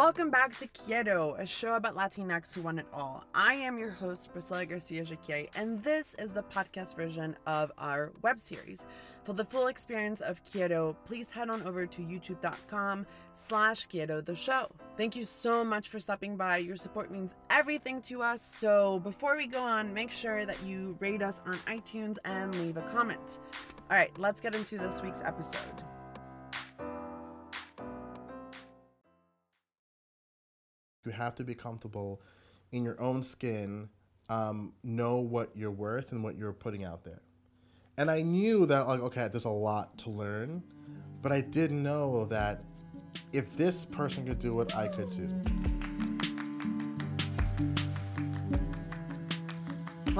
Welcome back to Quiero, a show about Latinx who want it all. I am your host, Priscilla Garcia Jaquier, and this is the podcast version of our web series. For the full experience of Quiero, please head on over to youtube.com slash Quiero the show. Thank you so much for stopping by. Your support means everything to us. So before we go on, make sure that you rate us on iTunes and leave a comment. All right, let's get into this week's episode. You have to be comfortable in your own skin, um, know what you're worth and what you're putting out there. And I knew that, like, okay, there's a lot to learn, but I did know that if this person could do it, I could too.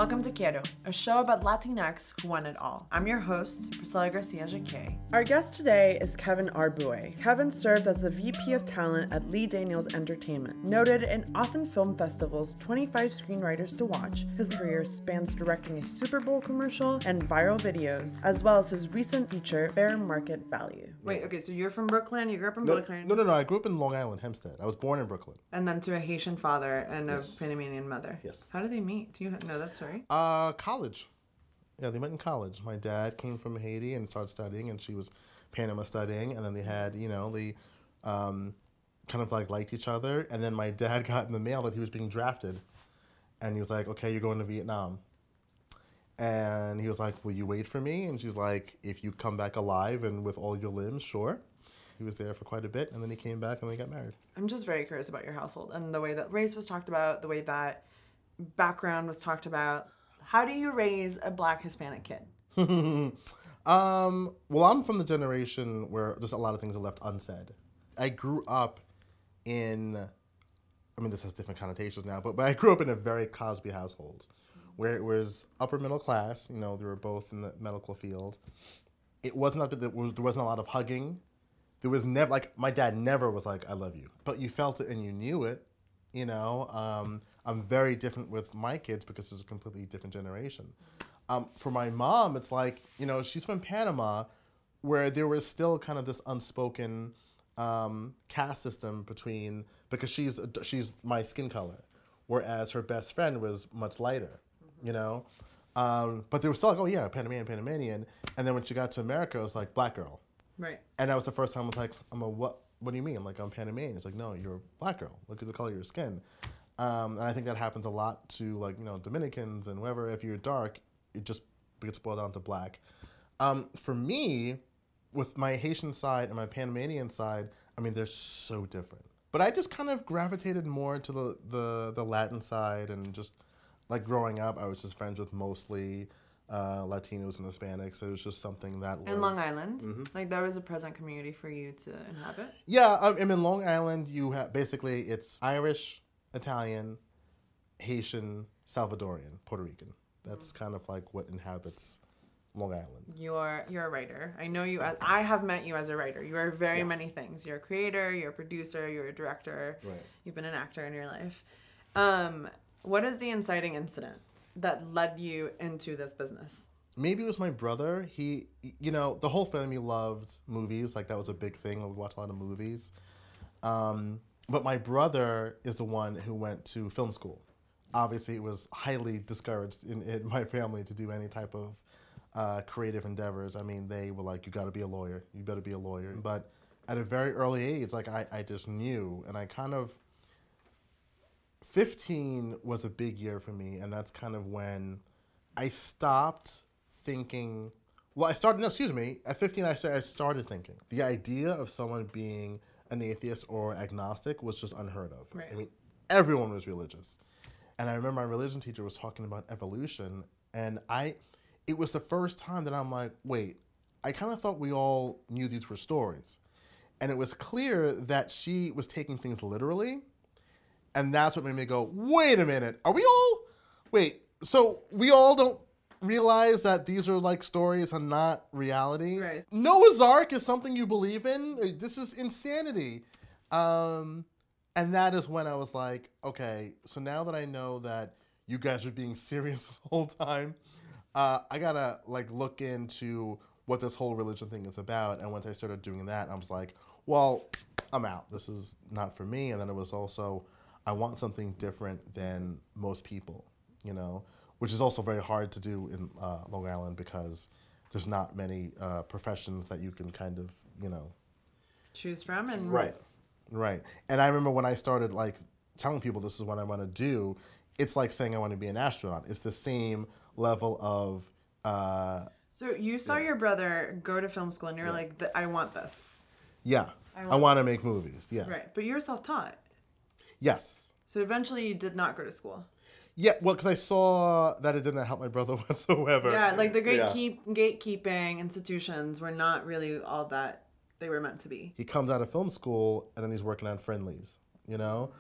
Welcome to Quiero, a show about Latinx who want it all. I'm your host, Priscilla Garcia Jaque. Our guest today is Kevin Arbouet. Kevin served as the VP of Talent at Lee Daniels Entertainment. Noted in Austin Film Festival's 25 Screenwriters to Watch, his career spans directing a Super Bowl commercial and viral videos, as well as his recent feature, Fair Market Value. Wait, okay, so you're from Brooklyn, you grew up in No, Brooklyn, no, no, no. I grew up in Long Island, Hempstead. I was born in Brooklyn. and then to a Haitian father and Yes. a Panamanian mother. Yes. How did they meet? Do you know that story? Uh, college. Yeah, they met in college. My dad came from Haiti and started studying, and she was Panama studying, and then they had, you know, they um, kind of like liked each other, and then my dad got in the mail that he was being drafted, and he was like, "Okay, you're going to Vietnam." And he was like, "Will you wait for me?" And she's like, "If you come back alive and with all your limbs, sure." He was there for quite a bit, and then he came back, and they got married. I'm just very curious about your household and the way that race was talked about, the way that background was talked about. How do you raise a black Hispanic kid? Um, well, I'm from the generation where just a lot of things are left unsaid. I grew up in, I mean, this has different connotations now, but, but I grew up in a very Cosby household where it was upper middle class. You know, they were both in the medical field. It wasn't that there was- there wasn't a lot of hugging. There was never, like, my dad never was like, I love you. But you felt it and you knew it. You know, um, I'm very different with my kids because it's a completely different generation. Um, for my mom, it's like, you know, she's from Panama where there was still kind of this unspoken um, caste system between, because she's, she's my skin color, whereas her best friend was much lighter, you know? Um, but they were still like, oh yeah, Panamanian, Panamanian. And then when she got to America, it was like, black girl. Right. And that was the first time I was like, I'm a what? What do you mean? Like, I'm Panamanian. It's like, no, you're a black girl. Look at the color of your skin. Um, and I think that happens a lot to like, you know, Dominicans and whoever. If you're dark, it just gets boiled down to black. Um, for me, with my Haitian side and my Panamanian side, I mean, they're so different. But I just kind of gravitated more to the, the, the Latin side and just like growing up, I was just friends with mostly uh, Latinos and Hispanics. So it was just something that was In Long Island, like there was a present community for you to inhabit. Yeah, um, I'm in Long Island. You have basically it's Irish, Italian, Haitian, Salvadorian, Puerto Rican. That's kind of like what inhabits Long Island. You're you're a writer. I know you. As, I have met you as a writer. You are very Yes. many things. You're a creator. You're a producer. You're a director. Right. You've been an actor in your life. Um, what is the inciting incident that led you into this business? Maybe it was my brother. He, you know, the whole family loved movies. Like that was a big thing. We watched a lot of movies. Um, but my brother is the one who went to film school. Obviously, it was highly discouraged in, in my family to do any type of uh, creative endeavors. I mean, they were like, "You got to be a lawyer. You better be a lawyer." But at a very early age, like I, I just knew, and I kind of. 15 was a big year for me, and that's kind of when I stopped thinking. Well, I started. No, excuse me. At 15, I started, I started thinking. The idea of someone being an atheist or agnostic was just unheard of. Right. I mean, everyone was religious, and I remember my religion teacher was talking about evolution, and I. It was the first time that I'm like, wait. I kind of thought we all knew these were stories, and it was clear that she was taking things literally and that's what made me go, wait a minute, are we all? Wait, so we all don't realize that these are like stories and not reality? Right. Noah's Ark is something you believe in? This is insanity. Um, and that is when I was like, okay, so now that I know that you guys are being serious this whole time, uh, I gotta like look into what this whole religion thing is about. And once I started doing that, I was like, well, I'm out. This is not for me. And then it was also, I want something different than most people, you know, which is also very hard to do in uh, Long Island because there's not many uh, professions that you can kind of, you know, choose from and Right. Right. And I remember when I started like telling people this is what I want to do, it's like saying I want to be an astronaut. It's the same level of uh So you saw your brother go to film school and you're like, "Th- I want this. yeah. I I want want to make movies. Yeah. Right. But you're self taught. Yes. So eventually you did not go to school. Yeah, well, because I saw that it didn't help my brother whatsoever. Yeah, like the great Yeah. keep gatekeeping institutions were not really all that they were meant to be. He comes out of film school and then he's working on friendlies, you know,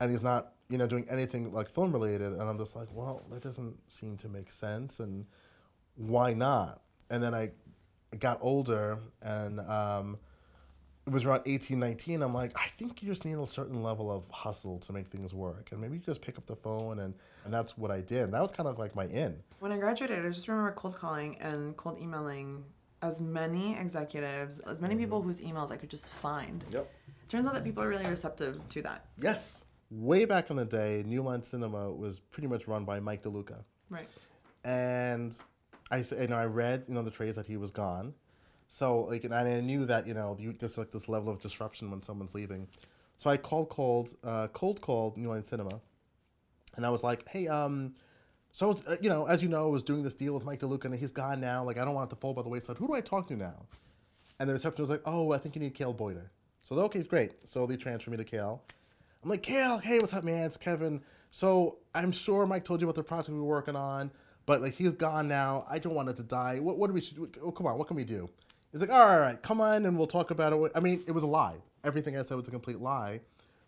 and he's not, you know, doing anything like film related. And I'm just like, well, that doesn't seem to make sense, and why not? And then I got older and um, it was around 18, 19. I'm like, I think you just need a certain level of hustle to make things work. And maybe you just pick up the phone and, and that's what I did. That was kind of like my in. When I graduated, I just remember cold calling and cold emailing as many executives, as many people mm-hmm. whose emails I could just find. Yep. Turns out that people are really receptive to that. Yes. Way back in the day, New Line Cinema was pretty much run by Mike DeLuca. Right. And I, you know, I read, you know, the trades that he was gone. So, like, and I knew that, you know, you, there's like this level of disruption when someone's leaving. So I called, called, uh, cold called New Line Cinema. And I was like, hey, um, so I was, uh, you know, as you know, I was doing this deal with Mike DeLuca and he's gone now. Like, I don't want it to fall by the wayside. Who do I talk to now? And the receptionist was like, oh, I think you need Cale Boyter. So, okay, great. So they transfer me to Cale. I'm like, Cale, hey, what's up, man? It's Kevin. So I'm sure Mike told you about the project we were working on, but like he's gone now. I don't want it to die. What, what do we should? Oh, come on, what can we do? He's like, all right, all right, come on, and we'll talk about it. I mean, it was a lie. Everything I said was a complete lie,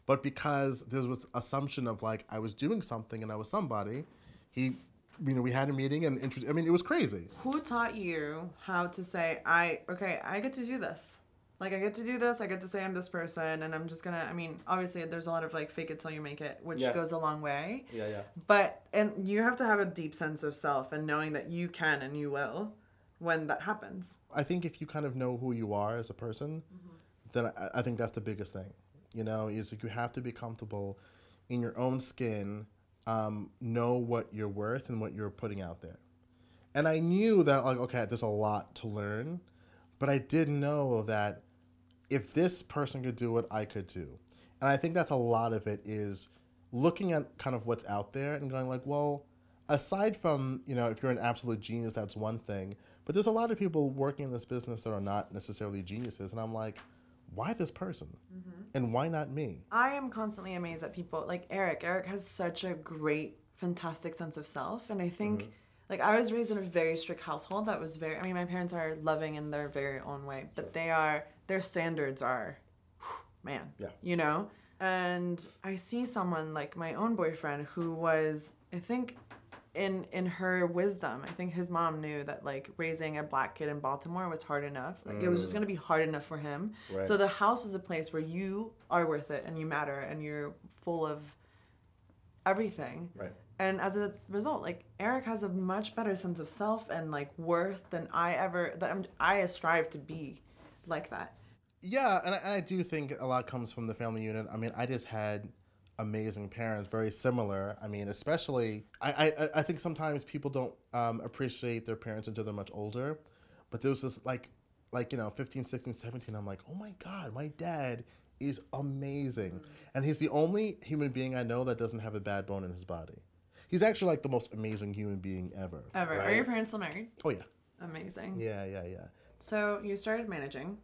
but because there was assumption of like I was doing something and I was somebody, he, you know, we had a meeting and intro- I mean, it was crazy. Who taught you how to say, I, okay, I get to do this? Like, I get to do this, I get to say I'm this person, and I'm just gonna, I mean, obviously, there's a lot of like fake it till you make it, which Yeah. goes a long way. Yeah, yeah. But, and you have to have a deep sense of self and knowing that you can and you will when that happens. I think if you kind of know who you are as a person, then I, I think that's the biggest thing. You know, is you have to be comfortable in your own skin, um, know what you're worth and what you're putting out there. And I knew that, like, okay, there's a lot to learn, but I did know that if this person could do it, I could do. And I think that's a lot of it is looking at kind of what's out there and going like, well, aside from, you know, if you're an absolute genius, that's one thing. But there's a lot of people working in this business that are not necessarily geniuses. And I'm like, why this person? And why not me? I am constantly amazed at people like Eric. Eric has such a great, fantastic sense of self. And I think, Mm-hmm. like, I was raised in a very strict household that was very, I mean, my parents are loving in their very own way, but they are, their standards are, whew, man, Yeah. you know? And I see someone like my own boyfriend who was, I think, in in her wisdom, I think his mom knew that like raising a black kid in Baltimore was hard enough. Like it was just gonna be hard enough for him. Mm. Right. So the house was a place where you are worth it and you matter and you're full of everything. Right. And as a result, like Eric has a much better sense of self and like worth than I ever that I'm, I strive to be like that. Yeah, and I, and I do think a lot comes from the family unit. I mean, I just had amazing parents, very similar. I mean, especially, I, I, I think sometimes people don't um, appreciate their parents until they're much older. But there was this, like, like, you know, 15, 16, 17, I'm like, oh my God, my dad is amazing. And he's the only human being I know that doesn't have a bad bone in his body. He's actually like the most amazing human being ever. Ever. Are your parents still married? Oh, yeah. Amazing. Yeah, yeah, yeah. So you started managing.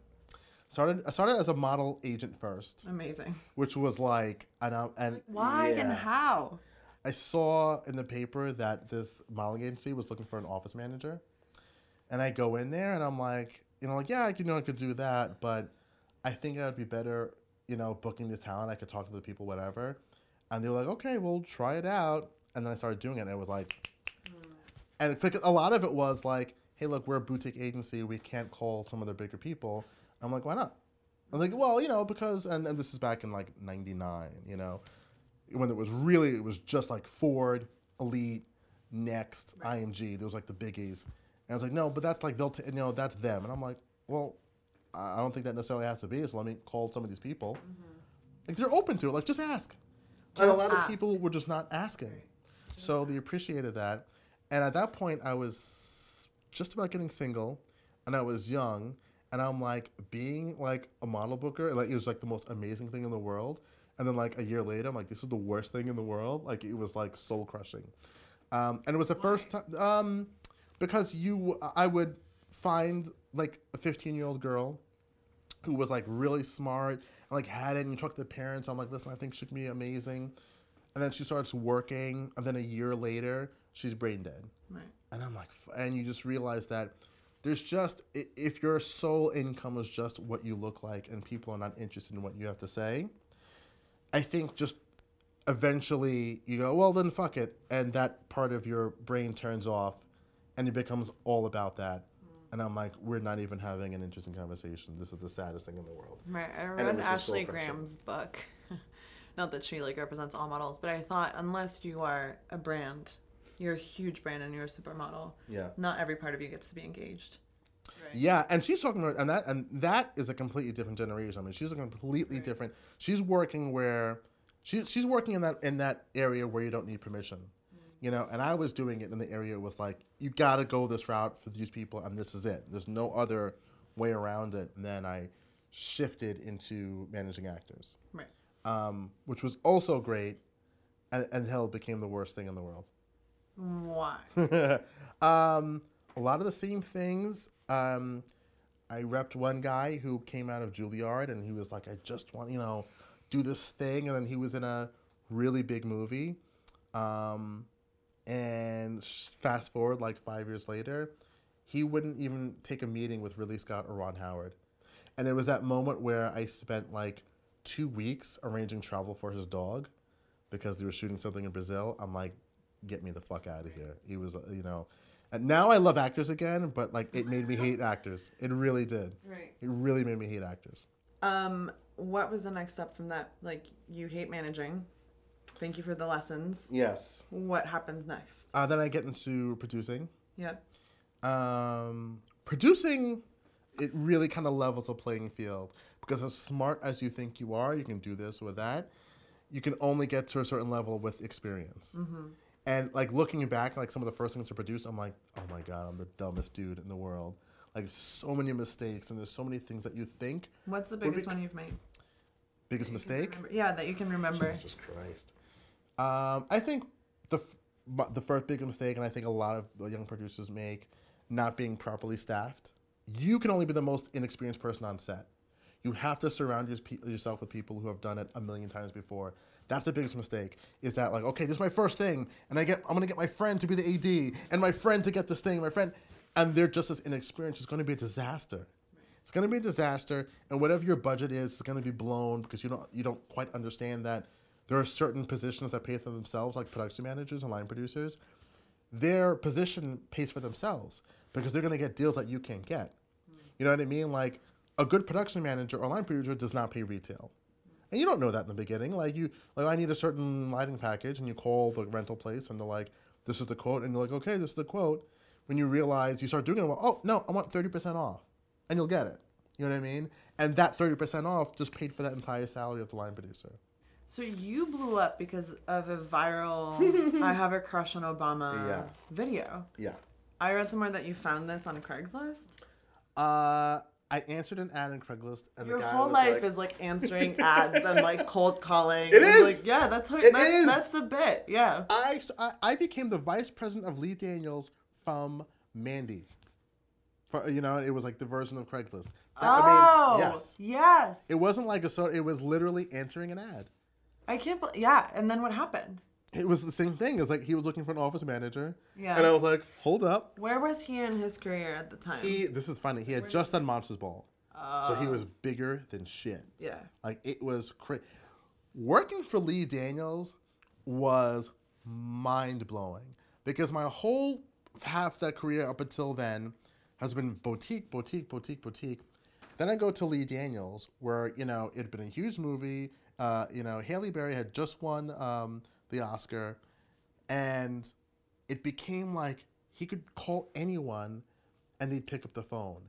Started, I started as a model agent first. Amazing. which was like and I, and Why and how? I saw in the paper that this modeling agency was looking for an office manager, and I go in there and I'm like, you know, like yeah, you know, I could do that, but I think I would be better, you know, booking the talent. I could talk to the people, whatever. And they were like, okay, we'll try it out. And then I started doing it, and it was like, and a lot of it was like, hey, look, we're a boutique agency. We can't call some of the bigger people. I'm like, why not? I'm like, well, you know, because, and, and this is back in like 99, you know, when it was really, it was just like Ford, Elite, Next, IMG. Those like the biggies. And I was like, no, but that's like, they'll, t- you know, that's them. And I'm like, well, I don't think that necessarily has to be. So let me call some of these people. Like they're open to it. Like just ask. and a lot ask. of people were just not asking. So they appreciated that. And at that point, I was just about getting single, and I was young, and I'm like being like a model booker, like it was like the most amazing thing in the world. And then like a year later, I'm like, this is the worst thing in the world. Like it was like soul crushing. Um, and it was the first time um, because you, I would find like a 15 year old girl who was like really smart and like had it and you talk to the parents i'm like listen i think she can be amazing and then she starts working and then a year later she's brain dead Right. and i'm like f- and you just realize that there's just if your sole income is just what you look like and people are not interested in what you have to say i think just eventually you go well then fuck it and that part of your brain turns off and it becomes all about that mm. and i'm like we're not even having an interesting conversation this is the saddest thing in the world Right. I it read was Ashley. Graham's book. Not that she like represents all models, but I thought unless you are a brand, you're a huge brand and you're a supermodel. Yeah. Not every part of you gets to be engaged. Yeah, and she's talking about and that and that is a completely different generation. I mean, she's a completely different. She's working where she's she's working in that in that area where you don't need permission. You know, and I was doing it in the area it was like you got to go this route for these people and this is it. There's no other way around it. And then I shifted into managing actors. Right. Um, which was also great and, until it became the worst thing in the world. Why? um, a lot of the same things. Um, I repped one guy who came out of Juilliard, and he was like, "I just want you know, do this thing," and then he was in a really big movie. Um, and fast forward like five years later, he wouldn't even take a meeting with Ridley Scott or Ron Howard. And it was that moment where I spent like two weeks arranging travel for his dog because they were shooting something in Brazil. I'm like, get me the fuck out of here. He was, uh, you know, and now I love actors again, but like it made me hate actors. It really did. Right. It really made me hate actors. Um, what was the next step from that? Like you hate managing. Thank you for the lessons. Yes. What happens next? Uh, then I get into producing. Yeah. um, producing it really kind of levels the playing field because as smart as you think you are you can do this or that you can only get to a certain level with experience and like looking back like some of the first things to produce i'm like oh my god i'm the dumbest dude in the world like so many mistakes and there's so many things that you think What's the biggest be- one you've made? biggest mistake Yeah, that you can remember. Jesus Christ. Um, I think the f- the first big mistake, and I think a lot of young producers make, not being properly staffed. You can only be the most inexperienced person on set. You have to surround yourself with people who have done it a million times before. That's the biggest mistake. Is that like, okay, this is my first thing, and I get, I'm gonna get my friend to be the AD, and my friend to get this thing, my friend, and they're just as inexperienced. It's gonna be a disaster. It's to be a disaster, and whatever your budget is, it's to be blown because you don't you don't quite understand that there are certain positions that pay for themselves, like production managers and line producers. Their position pays for themselves because they're to get deals that you can't get. You know what I mean? Like a good production manager or line producer does not pay retail. And you don't know that in the beginning. Like you, like I need a certain lighting package, and you call the rental place, and they're like, "This is the quote," and you're like, "Okay, this is the quote." When you realize you start doing it, well, oh no, I want thirty percent off, and you'll get it. You know what I mean? And that thirty percent off just paid for that entire salary of the line producer. So you blew up because of a viral "I have a crush on Obama" Yeah. video. Yeah. I read somewhere that you found this on Craigslist. Uh, I answered an ad on Craigslist, and Your the guy whole was life like, is like answering ads and like cold calling. It and. Like, yeah, that's how It that's, is. that's the bit. Yeah. I, I became the vice president of Lee Daniels from Mandy. For, you know, it was like the version of Craigslist. That- oh. I mean, oh, yes. Yes. It wasn't like a so. It was literally answering an ad. I can't. bel yeah. And then what happened? It was the same thing. It's like he was looking for an office manager. Yeah. And I was like, hold up. Where was he in his career at the time? He. This is funny. He had just done Monsters Ball, so he was bigger than shit. yeah. Like it was crazy. Working for Lee Daniels was mind blowing because my whole half that career up until then has been boutique, boutique, boutique, boutique. Then I go to Lee Daniels, where you know it had been a huge movie. Uh, you know, Halle Berry had just won um, the Oscar, and it became like he could call anyone, and they'd pick up the phone.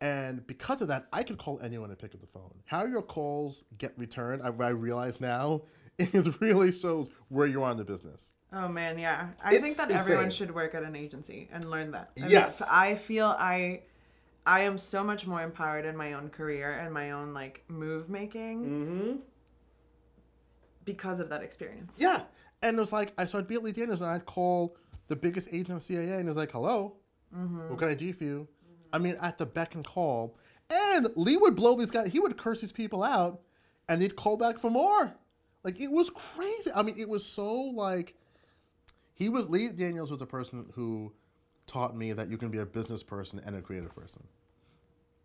And because of that, I could call anyone and pick up the phone. How your calls get returned, I, I realize now, it really shows where you are in the business. Oh man, yeah. I It's think that everyone should work at an agency and learn that. And Yes. I feel I I am so much more empowered in my own career and my own like move making Mm-hmm. Because of that experience. Yeah. And it was like, I started Beatley Daniels and I'd call the biggest agent in CAA and it was like, hello, mm-hmm. what can I do for you? Mm-hmm. I mean, at the beck and call. And Lee would blow these guys, he would curse these people out and they'd call back for more. Like, it was crazy. I mean, it was so like, he was, Lee Daniels was a person who taught me that you can be a business person and a creative person.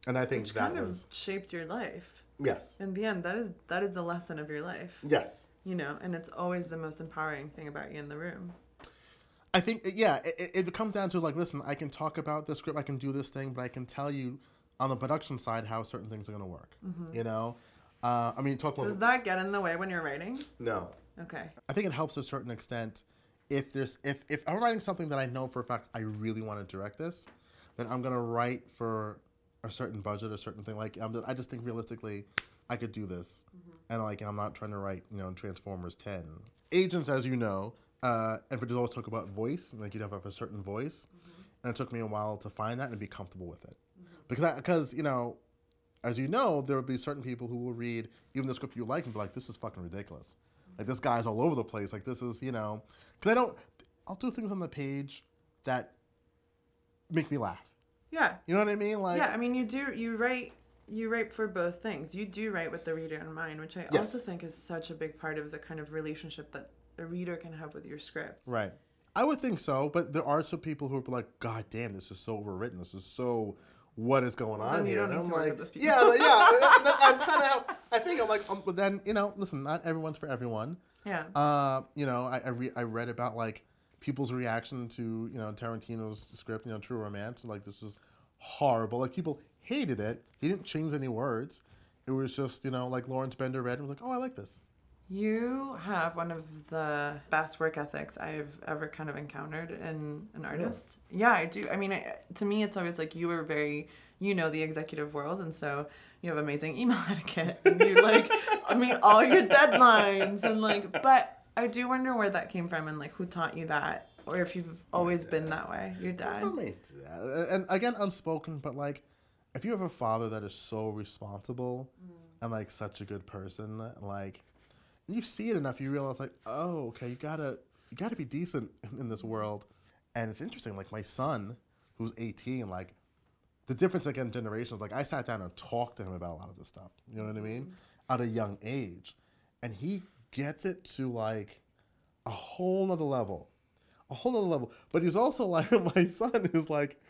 And I think Which that kind was, of shaped your life. yes, In the end, that is that is the lesson of your life. yes. You know, and it's always the most empowering thing about you in the room. I think, uh, yeah, it, it comes down to like, listen, I can talk about the script, I can do this thing, but I can tell you on the production side how certain things are going to work. Mm-hmm. You know, uh, I mean, talk about Does that get in the way when you're writing? no. Okay. I think it helps to a certain extent. If there's if if I'm writing something that I know for a fact I really want to direct this, then I'm gonna write for a certain budget, a certain thing. Like I'm just, I just think realistically, I could do this, and like I'm not trying to write you know Transformers ten. Agents, as you know, uh, and for to always talk about voice, like you'd have have a certain voice, and it took me a while to find that and be comfortable with it, because I, because you know. As you know, there will be certain people who will read even the script you like and be like, "This is fucking ridiculous." Like this guy's all over the place. Like this is, you know, because I don't. I'll do things on the page that make me laugh. Yeah. You know what I mean? Like, yeah, I mean you do you write you write for both things. You do write with the reader in mind, which I also think is such a big part of the kind of relationship that a reader can have with your script. right. I would think so, but there are some people who are like, "God damn, this is so overwritten. This is so." What is going on you here? And I'm like, yeah, like, yeah. that- that- that's kind of I think. I'm like, um, but then you know, listen, not everyone's for everyone. Yeah. Uh, you know, I I, re- I read about like people's reaction to you know Tarantino's script, you know, True Romance. Like this is horrible. Like people hated it. He didn't change any words. It was just you know like Lawrence Bender read and was like, oh, I like this. You have one of the best work ethics I've ever kind of encountered in an artist. Yeah, I do. I mean, I, to me, it's always like you were very, you know, the executive world, and so you have amazing email etiquette. And you like, I mean, all your deadlines and like, but I do wonder where that came from and like who taught you that, or if you've always been that way. Your dad. Yeah, uh, and again, unspoken, but like, if you have a father that is so responsible mm. and like such a good person, like, you see it enough, you realize like, oh, okay, you gotta, you gotta be decent in this mm. world. And it's interesting, like my son, who's 18, like, the difference again generations. Like I sat down and talked to him about a lot of this stuff. You know what I mm. mean? At a young age, and he gets it to like a whole nother level, a whole nother level. But he's also like my son is like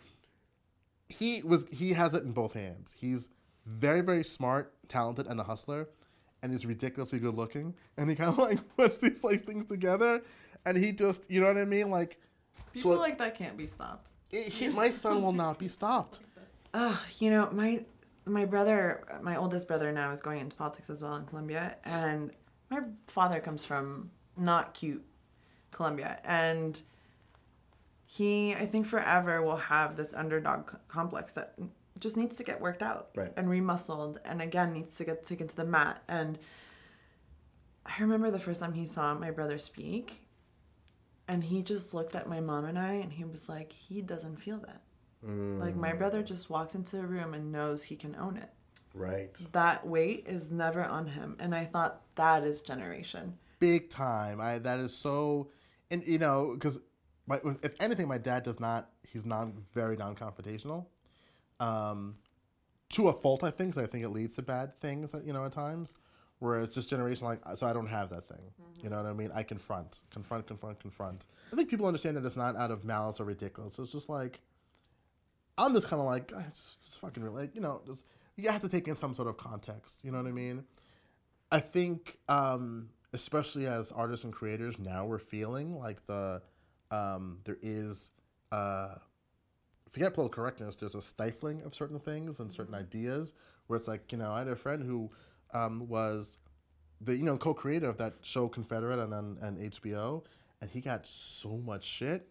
he was he has it in both hands. He's very very smart, talented, and a hustler, and he's ridiculously good looking. And he kind of like puts these like things together, and he just you know what I mean like. People so like that can't be stopped. it, he, my son will not be stopped. Oh, you know, my my brother, my oldest brother now is going into politics as well in Colombia, and my father comes from not cute Colombia, and he, I think, forever will have this underdog c- complex that just needs to get worked out Right. and remuscled, and again needs to get taken to the mat. And I remember the first time he saw my brother speak, and he just looked at my mom and I, and he was like, he doesn't feel that. Like my brother mm. just walks into a room and knows he can own it. Right. That weight is never on him, and I thought that is generation. big time. I that is so, and you know, because my if anything, my dad does not. He's non very non confrontational, um, to a fault. I think. 'cause I think it leads to bad things. You know, at times, where it's just generation like. So I don't have that thing. You know what I mean? I confront, confront, confront, confront. I think people understand that it's not out of malice or ridiculous. It's just like. I'm just kind of like "Ah, it's just fucking real. Like you know, just, you have to take in some sort of context. You know what I mean? I think, um, especially as artists and creators, now we're feeling like the um, there is uh, forget political correctness. There's a stifling of certain things and certain ideas where it's like you know I had a friend who um, was the you know co-creator of that show Confederate and on and HBO, and he got so much shit,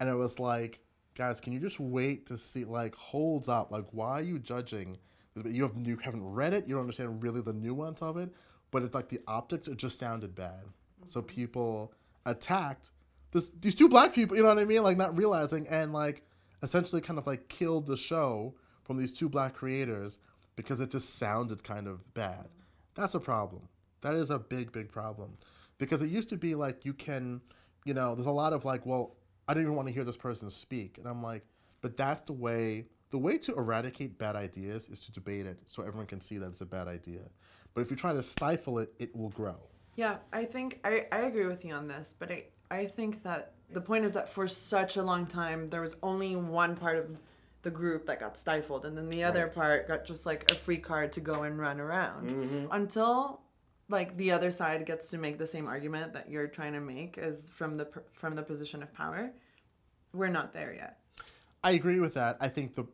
and it was like guys, can you just wait to see like holds up? Like, why are you judging? You have you haven't read it. You don't understand really the nuance of it. But it's like the optics. It just sounded bad. So people attacked this, these two black people. You know what I mean? Like not realizing and like essentially kind of like killed the show from these two black creators because it just sounded kind of bad. That's a problem. That is a big, big problem. Because it used to be like you can, you know, there's a lot of like, well, I don't even want to hear this person speak. And I'm like, but that's the way, the way to eradicate bad ideas is to debate it so everyone can see that it's a bad idea. But if you try to stifle it, it will grow. Yeah, I think I, I agree with you on this, but I, I think that the point is that for such a long time, there was only one part of the group that got stifled, and then the other Right. part got just like a free card to go and run around Mm-hmm. until like the other side gets to make the same argument that you're trying to make as from the from the position of power. We're not there yet. I agree with that. I think the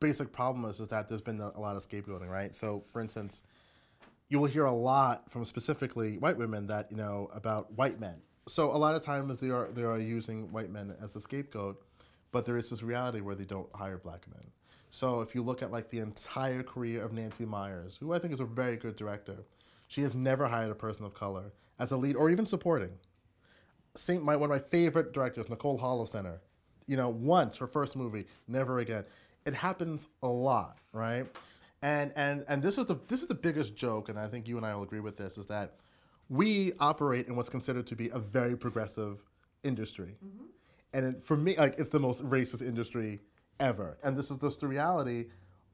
basic problem is, is that there's been a lot of scapegoating, right? So, for instance, you will hear a lot from specifically white women that you know about white men. So a lot of times they are they are using white men as a scapegoat, but there is this reality where they don't hire black men. So if you look at like the entire career of Nancy Meyers, who I think is a very good director, she has never hired a person of color as a lead or even supporting. Saint my one of my favorite directors, Nicole Holofcener. You know, once her first movie, never again. It happens a lot, right? And and and this is the this is the biggest joke, and I think you and I will agree with this, is that we operate in what's considered to be a very progressive industry. Mm-hmm. And it, for me, like it's the most racist industry ever. And this is just the reality.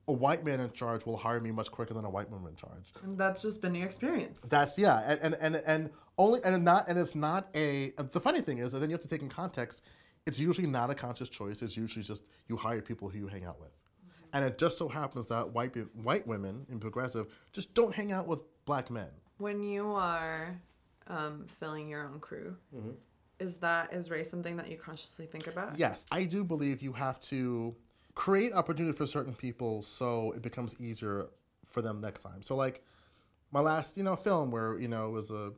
A white man in charge will hire me much quicker than a white woman in charge. And that's just been your experience. That's yeah, and and and, and only and not and it's not a. The funny thing is, that then you have to take in context. It's usually not a conscious choice. It's usually just you hire people who you hang out with, and it just so happens that white white women in progressive just don't hang out with black men. When you are um, filling your own crew, Mm-hmm. is that is race something that you consciously think about? Yes, I do believe you have to create opportunity for certain people so it becomes easier for them next time. So like my last, you know, film where you know it was a,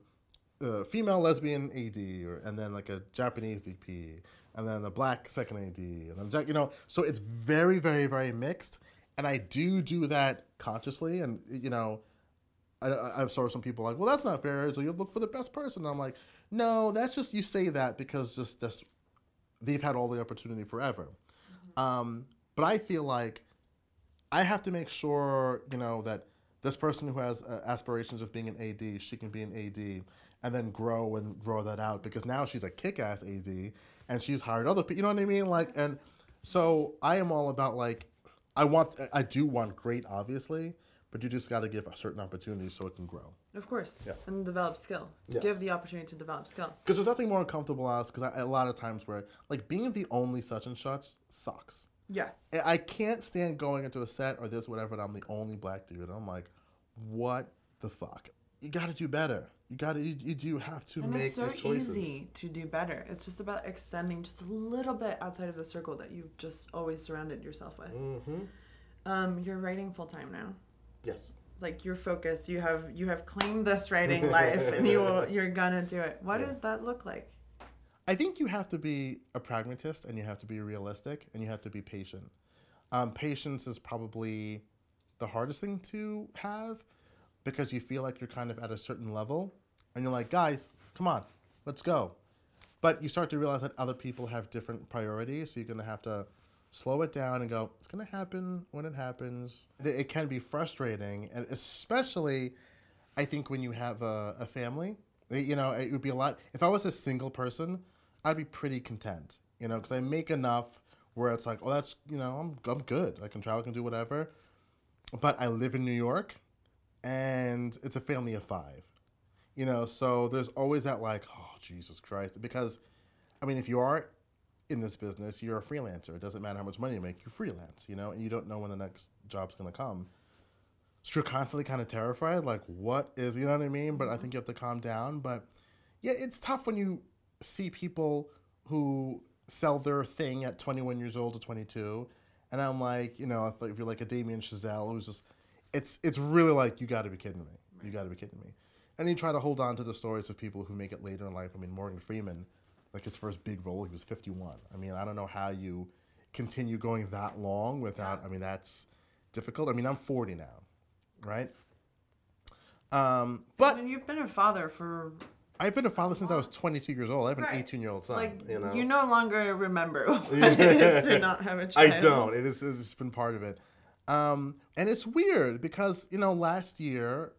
a female lesbian AD, or and then like a Japanese DP, and then a black second AD, and then Jack- you know, so it's very, very, very mixed. And I do do that consciously, and you know, I, I, I'm sorry, some people like, well, that's not fair. So you look for the best person. And I'm like, no, that's just you say that because just that's they've had all the opportunity forever. Um, but I feel like I have to make sure, you know, that this person who has uh, aspirations of being an AD, she can be an AD, and then grow and grow that out because now she's a kick-ass AD, and she's hired other people. You know what I mean? Like, and so I am all about like, I want, I do want great, obviously, but you just got to give a certain opportunity so it can grow. Of course. Yeah. And develop skill. Yes. Give the opportunity to develop skill. Because there's nothing more uncomfortable as because a lot of times where like being the only such and such sucks. Yes. I- I can't stand going into a set or this whatever and I'm the only black dude. And I'm like, what the fuck? You got to do better. You got to you, you do have to and make it's so easy to do better. It's just about extending just a little bit outside of the circle that you've just always surrounded yourself with. Mm-hmm. Um, you're writing full time now. Yes. Like your focus, you have you have claimed this writing life, and you will, you're gonna do it. What Yeah. does that look like? I think you have to be a pragmatist and you have to be realistic and you have to be patient. Um, patience is probably the hardest thing to have because you feel like you're kind of at a certain level and you're like, guys, come on, let's go. But you start to realize that other people have different priorities, so you're going to have to slow it down and go, it's going to happen when it happens. It- can be frustrating, and especially, I think, when you have a, a family. Eh, You know, it would be a lot. If I was a single person, I'd be pretty content, you know, because I make enough where it's like, oh, that's, you know, I'm, I'm good. I can travel, I can do whatever. But I live in New York, and it's a family of five you know? So there's always that like oh jesus christ because i mean if you are in this business you're a freelancer. It doesn't matter how much money you make you freelance you know? And you don't know when the next job's going to come. So you're constantly kind of terrified like what is you know what i mean? But i mm-hmm. think you have to calm down. But yeah it's tough when you see people who sell their thing at 21 years old to 22 and i'm like you know if, if you're like a damien chazelle who's just it's it's really like you got to be kidding me you got to be kidding me and you try to hold on to the stories of people who make it later in life i mean morgan freeman like his first big role, he was 51. I mean, I don't know how you continue going that long without. I mean, that's difficult. I mean, I'm 40 now, right? Um, but And you've been a father for I've been a father since I was 22 years old. I have an Right. 18 year old son. like you know, no longer remember what it is to not have a child. I don't. It is. It's been part of it, um, and it's weird because you know last year,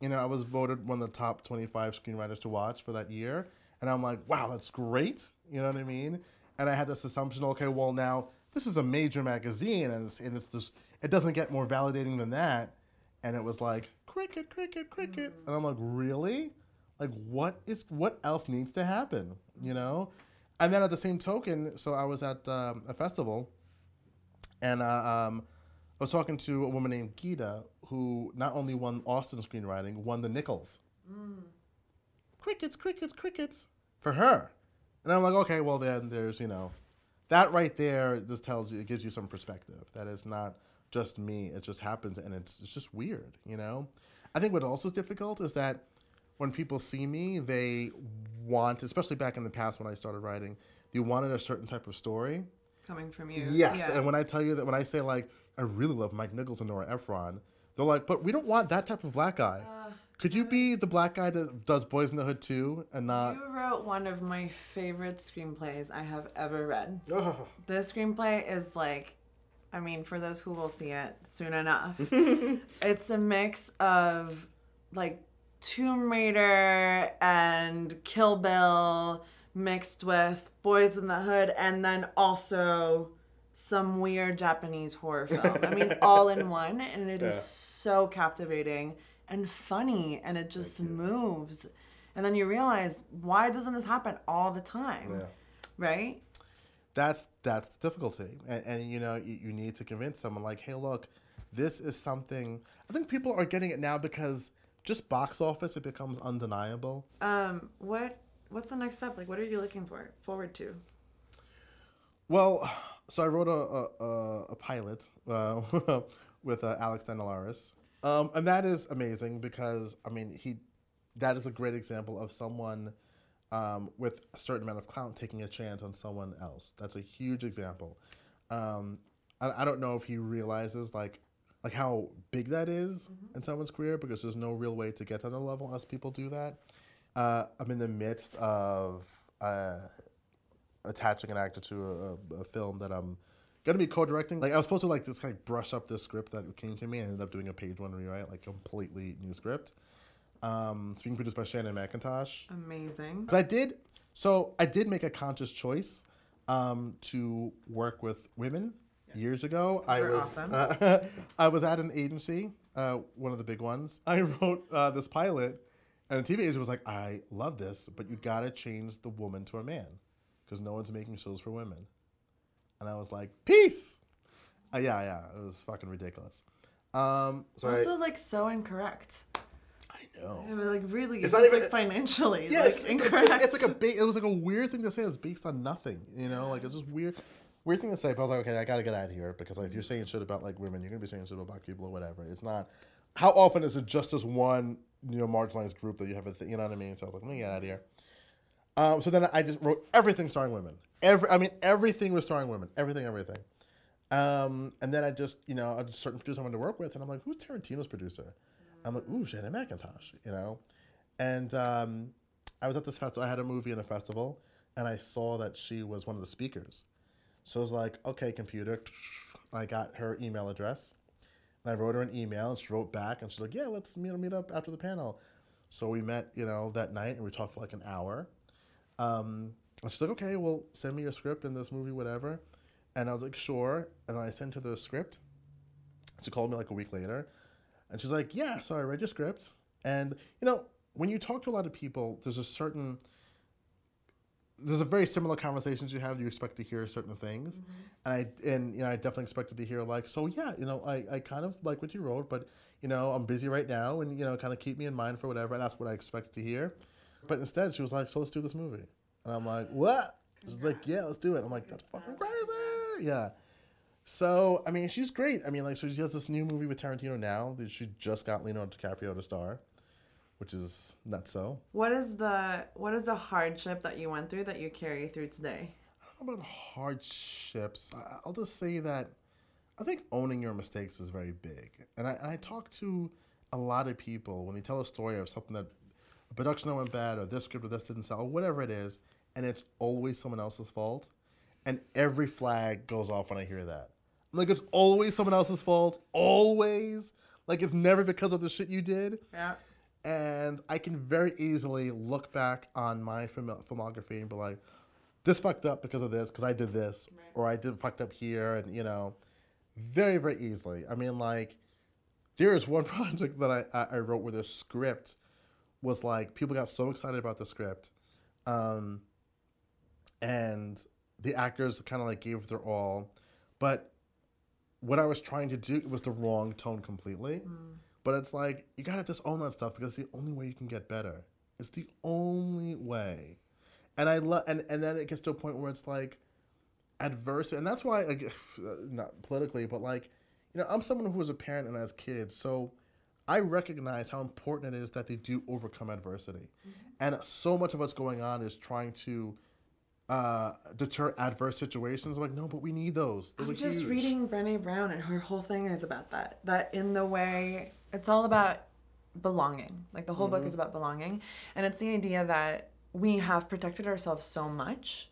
you know I was voted one of the top 25 screenwriters to watch for that year, and I'm like, wow, that's great. You know what I mean? And I had this assumption, okay, well now this is a major magazine, and it's, and it's this. It doesn't get more validating than that, and it was like cricket, cricket, cricket, and I'm like, really? Like what is what else needs to happen? You know? And then at the same token, so I was at um, a festival and uh, um, I was talking to a woman named Gita who not only won Austin screenwriting, won the Nichols. Mm. Crickets, crickets, crickets for her. And I'm like, okay, well then there's you know, that right there just tells you it gives you some perspective. That is not just me. It just happens, and it's it's just weird, you know. I think what also is difficult is that when people see me, they want, especially back in the past when I started writing, they wanted a certain type of story. Coming from you. Yes, Yeah. and when I tell you that, when I say like, I really love Mike Nichols and Nora Ephron, they're like, but we don't want that type of black guy. Could you be the black guy that does Boys in the Hood too, and not? You wrote one of my favorite screenplays I have ever read. Ugh. This screenplay is like, I mean, for those who will see it soon enough, it's a mix of like Tomb Raider and Kill Bill mixed with Boys in the Hood, and then also some weird Japanese horror film. I mean, all in one, and it is Yeah. so captivating and funny, and it just moves. And then you realize, why doesn't this happen all the time? Yeah. Right? That's that's the difficulty, and, and you know you, you need to convince someone like, hey, look, this is something. I think people are getting it now because just box office it becomes undeniable. Um, what what's the next step? Like, what are you looking for forward to? Well, so I wrote a a, a, pilot uh, with uh, Alex Danelaris, um, and that is amazing because I mean he, that is a great example of someone um, with a certain amount of clout taking a chance on someone else. That's a huge example. Um, I, I don't know if he realizes like like how big that is in someone's career because there's no real way to get to the level as people do that. Uh, I'm in the midst of. Uh, attaching an actor to a, a film that I'm gonna be co-directing. Like I was supposed to like just kind of brush up this script that came to me and ended up doing a page one rewrite, like completely new script. Um, it's being produced by Shannon McIntosh. Amazing. I did, so I did make a conscious choice um, to work with women years ago. I They're was awesome. uh, I was at an agency, uh, one of the big ones. I wrote uh, this pilot, and the TV agent was like, "I love this, but you gotta change the woman to a man, because no one's making shows for women." And I was like, "Peace." Uh, yeah, yeah, it was fucking ridiculous. Um, so I, Also, like so incorrect. I know. I mean, like really, It's it's not even- like financially, Yeah, like it's, incorrect. It's, it's like a ba- it was like a weird thing to say. It's based on nothing, you know. Like it's just weird, weird thing to say. But I was like, okay, I gotta get out of here because like if you're saying shit about like women, you're gonna be saying shit about black people or whatever. It's not. How often is it just this one, you know, marginalized group that you have a, th- you know what I mean? So I was like, let me get out of here. Um, so then I just wrote everything starring women. Every, I mean, everything was starring women. Everything, everything. Um, and then I just, you know, a certain producer I wanted to work with, and I'm like, who's Tarantino's producer? I'm like, ooh, Shannon McIntosh, you know. And um, I was at this festival. I had a movie in a festival, and I saw that she was one of the speakers. So I was like, okay, computer. I got her email address, and I wrote her an email, and she wrote back, and she's like, yeah, let's meet, meet up after the panel. So we met, you know, that night, and we talked for like an hour. Um, and she's like, okay, well, send me your script in this movie, whatever. And I was like, sure. And I sent her the script. She called me like a week later. And she's like, yeah, so I read your script. And, you know, when you talk to a lot of people, there's a certain, there's a very similar conversations you have. You expect to hear certain things. And I, and, you know, I definitely expected to hear like, so yeah, you know, I, I kind of like what you wrote, but, you know, I'm busy right now and, you know, kind of keep me in mind for whatever. And that's what I expected to hear. But instead, she was like, so let's do this movie. And I'm like, what? She's like, yeah, let's do it. I'm like, that's fucking crazy. Yeah. So, I mean, she's great. I mean, like, so she has this new movie with Tarantino now that she just got Leonardo DiCaprio to star. which is not so. What is the what is the hardship that you went through that you carry through today? I don't know about hardships. I'll just say that I think owning your mistakes is very big. And I, and I talk to a lot of people when they tell a story of something that a production that went bad or this script or this didn't sell or whatever it is, and it's always someone else's fault. And every flag goes off when I hear that. Like it's always someone else's fault. Always. Like it's never because of the shit you did. Yeah. And I can very easily look back on my film- filmography and be like, this fucked up because of this, because I did this, Right. or I did fucked up here, and you know, very, very easily. I mean, like, there is one project that I, I, I wrote where the script was like, people got so excited about the script, um, and the actors kind of like gave their all, but what I was trying to do was the wrong tone completely. But it's like you gotta just own that stuff because it's the only way you can get better. It's the only way. And I love, and and then it gets to a point where it's like adversity, and that's why, like, not politically, but like, you know, I'm someone who was a parent and has kids, so I recognize how important it is that they do overcome adversity, and so much of what's going on is trying to uh, deter adverse situations. I'm like, no, but we need those. Those I'm just huge. reading Brene Brown, and her whole thing is about that. That in the way, it's all about belonging. Like the whole book Mm-hmm. is about belonging, and it's the idea that we have protected ourselves so much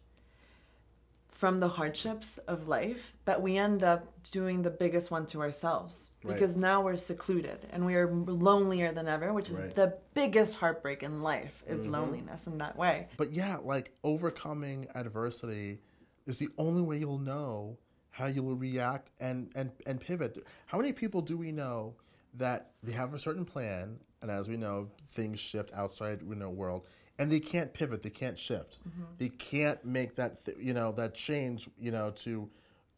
from the hardships of life that we end up doing the biggest one to ourselves Right. because now we're secluded and we are lonelier than ever which is Right. the biggest heartbreak in life is Mm-hmm. loneliness in that way But yeah, like overcoming adversity is the only way you'll know how you'll react and and and pivot. How many people do we know that they have a certain plan, and as we know, things shift outside we know world, and they can't pivot, they can't shift, they can't make that th- you know that change you know to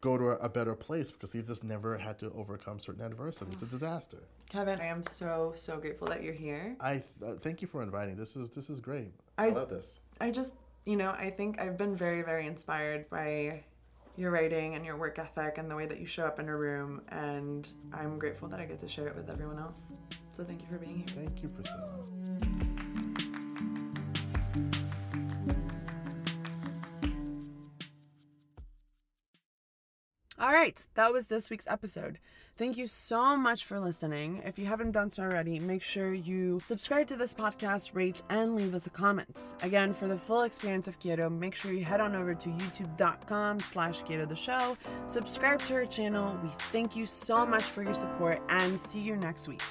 go to a, a better place because they've just never had to overcome certain adversity. It's a disaster. kevin i am so so grateful that you're here I th- uh, thank you for inviting. This is this is great. I- I love this. I just, you know, I think I've been very, very inspired by your writing and your work ethic and the way that you show up in a room. And I'm grateful that I get to share it with everyone else. So thank you for being here. Thank you, Priscilla. All right, that was this week's episode. Thank you so much for listening. If you haven't done so already, make sure you subscribe to this podcast, rate, and leave us a comment. Again, for the full experience of Quiero, make sure you head on over to youtube.com slash Quiero the show. Subscribe to our channel. We thank you so much for your support and see you next week.